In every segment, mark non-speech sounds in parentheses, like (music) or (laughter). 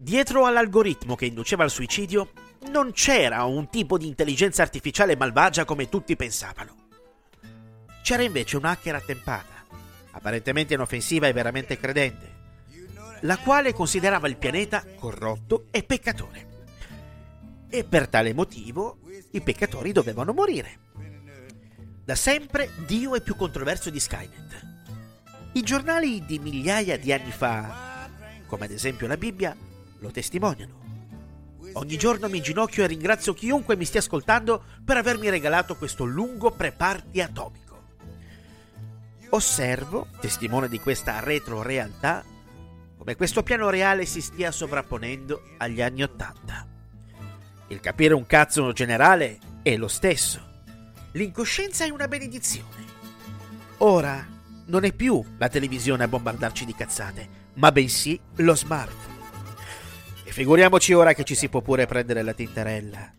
Dietro all'algoritmo che induceva al suicidio non c'era un tipo di intelligenza artificiale malvagia come tutti pensavano. C'era invece un hacker attempata, apparentemente inoffensiva e veramente credente, la quale considerava il pianeta corrotto e peccatore. E per tale motivo i peccatori dovevano morire. Da sempre Dio è più controverso di Skynet. I giornali di migliaia di anni fa, come ad esempio la Bibbia, lo testimoniano. Ogni giorno mi inginocchio e ringrazio chiunque mi stia ascoltando per avermi regalato questo lungo preparti atomico. Osservo, testimone di questa retro-realtà, come questo piano reale si stia sovrapponendo agli anni Ottanta. Il capire un cazzo generale è lo stesso. L'incoscienza è una benedizione. Ora non è più la televisione a bombardarci di cazzate, ma bensì lo smartphone. E figuriamoci ora che ci si può pure prendere la tintarella.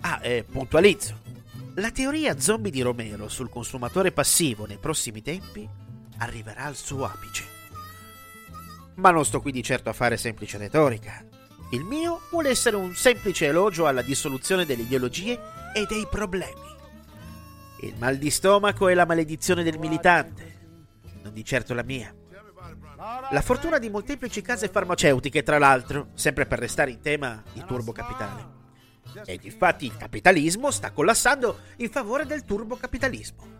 Ah, e puntualizzo. La teoria zombie di Romero sul consumatore passivo nei prossimi tempi arriverà al suo apice. Ma non sto qui di certo a fare semplice retorica. Il mio vuole essere un semplice elogio alla dissoluzione delle ideologie e dei problemi. Il mal di stomaco è la maledizione del militante, non di certo la mia. La fortuna di molteplici case farmaceutiche, tra l'altro, sempre per restare in tema di turbocapitale. Ed infatti il capitalismo sta collassando in favore del turbocapitalismo.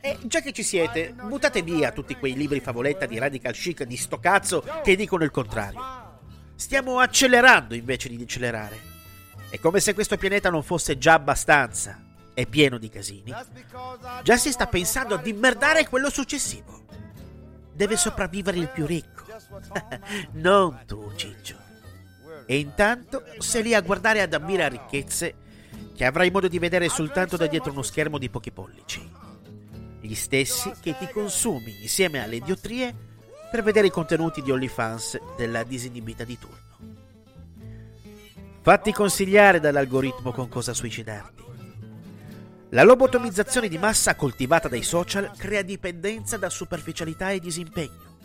E già che ci siete, buttate via tutti quei libri favoletta di radical chic di sto cazzo che dicono il contrario. Stiamo accelerando invece di decelerare. È come se questo pianeta non fosse già abbastanza. È pieno di casini. Già si sta pensando di merdare quello successivo deve sopravvivere il più ricco. (laughs) non tu, Ciccio. E intanto sei lì a guardare ad ammirare ricchezze che avrai modo di vedere soltanto da dietro uno schermo di pochi pollici. Gli stessi che ti consumi insieme alle idiottrie per vedere i contenuti di OnlyFans della disinibita di turno. Fatti consigliare dall'algoritmo con cosa suicidarti. La lobotomizzazione di massa coltivata dai social crea dipendenza da superficialità e disimpegno,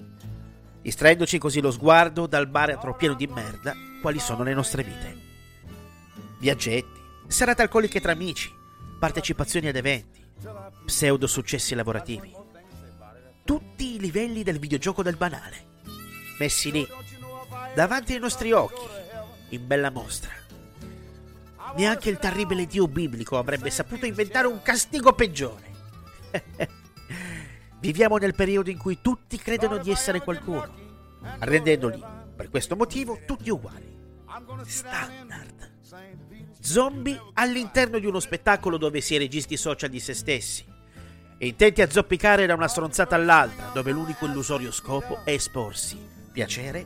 distraendoci così lo sguardo dal baratro pieno di merda quali sono le nostre vite. Viaggetti, serate alcoliche tra amici, partecipazioni ad eventi, pseudo successi lavorativi. Tutti i livelli del videogioco del banale, messi lì, davanti ai nostri occhi, in bella mostra. Neanche il terribile Dio biblico avrebbe saputo inventare un castigo peggiore. (laughs) Viviamo nel periodo in cui tutti credono di essere qualcuno, rendendoli, per questo motivo, tutti uguali. Standard. Zombie all'interno di uno spettacolo dove si è registi social di se stessi, intenti a zoppicare da una stronzata all'altra, dove l'unico illusorio scopo è esporsi, piacere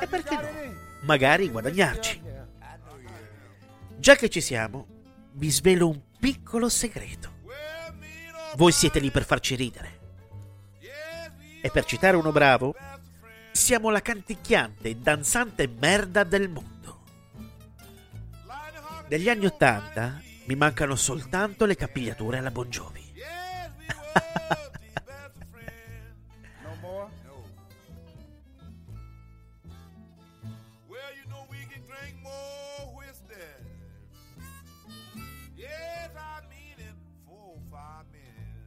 e perché no, magari guadagnarci. Già che ci siamo, vi svelo un piccolo segreto. Voi siete lì per farci ridere. E per citare uno bravo, siamo la canticchiante e danzante merda del mondo. Negli anni Ottanta mi mancano soltanto le capigliature alla Yes, I mean it. Four or five minutes.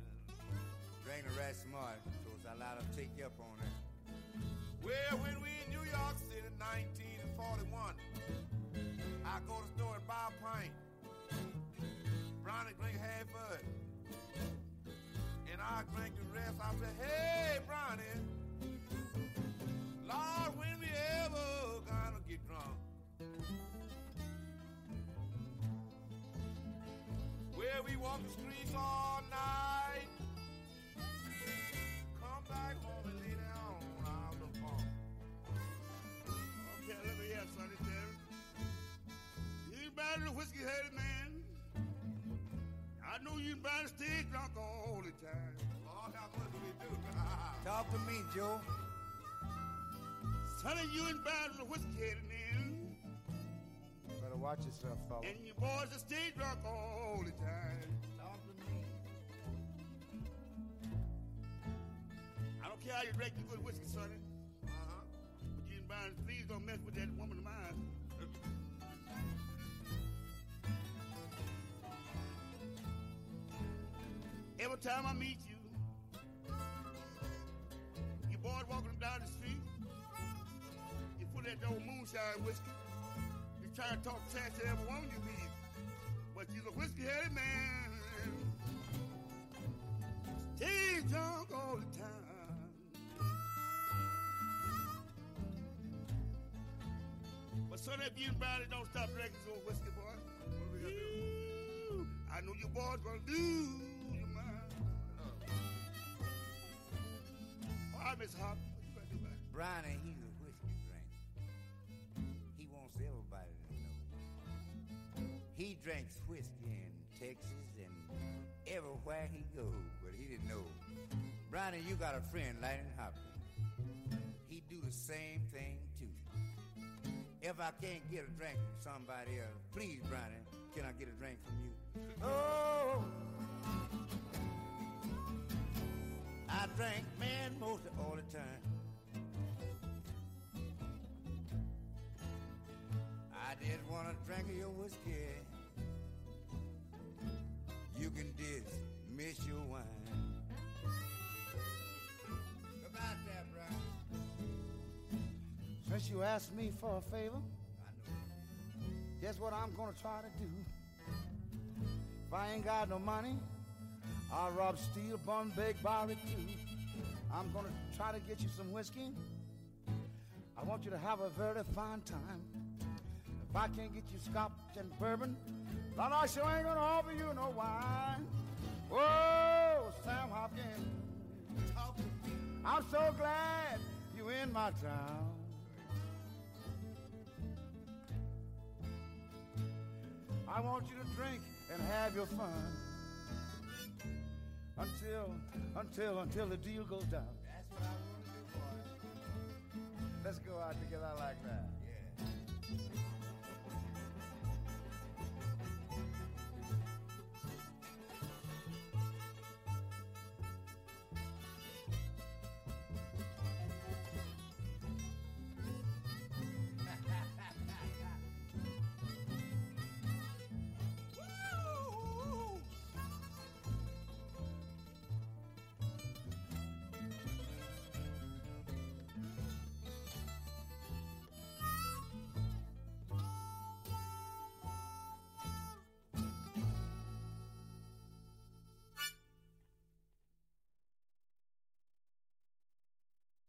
Drain the rest smart, so it's a lot of take you up on it. Well, when we in New York City in 1941, I go to the store and buy a pint. Brownie drink half of it. And I drink the rest. I say, hey, Brownie, we walk the streets all night. Come back home and lay down on little bunk. Okay, look here, Sonny Terry. You better than whiskey headed man. I know you better stay drunk all the time. Lord, how much do we do? (laughs) Talk to me, Joe. Sonny, you ain't better than whiskey headed man. Better watch yourself, fella. And your boys will stay drunk all the time. Talk to me. I don't care how you drink your good whiskey, Sonny. Uh-huh. But you ain't bound to gonna mess with that woman of mine. Every time I meet you, you boys walking down the street, you put that old moonshine whiskey, you try to talk trash to every woman you meet, but you're a whiskey-headed man. Stay drunk all the time. But so that you and don't stop drinking so whiskey, boy. What we gonna do? I know you boys gonna lose your mind. All oh. right, oh, Miss Hop, what you gonna do about it? Brownie, drinks whiskey in Texas and everywhere he goes, but he didn't know. Brownie, you got a friend, Lightning Hopkins. He do the same thing too. If I can't get a drink from somebody else, please, Brownie, can I get a drink from you? Oh, I drink man most all the time. I just want a drink of your whiskey. You can dismiss your wine. Goodbye, Brown. Since you asked me for a favor, I know. guess what I'm gonna try to do? If I ain't got no money, I'll rob, steal, bum, beg, barbecue. I'm gonna try to get you some whiskey. I want you to have a very fine time. If I can't get you scotch and bourbon, then I sure ain't gonna offer you no wine. Whoa, Sam Hopkins, Talk to me. I'm so glad you in my town. I want you to drink and have your fun until, until, until the deal goes down. That's what I want to do, boy. Let's go out together like that. Yeah.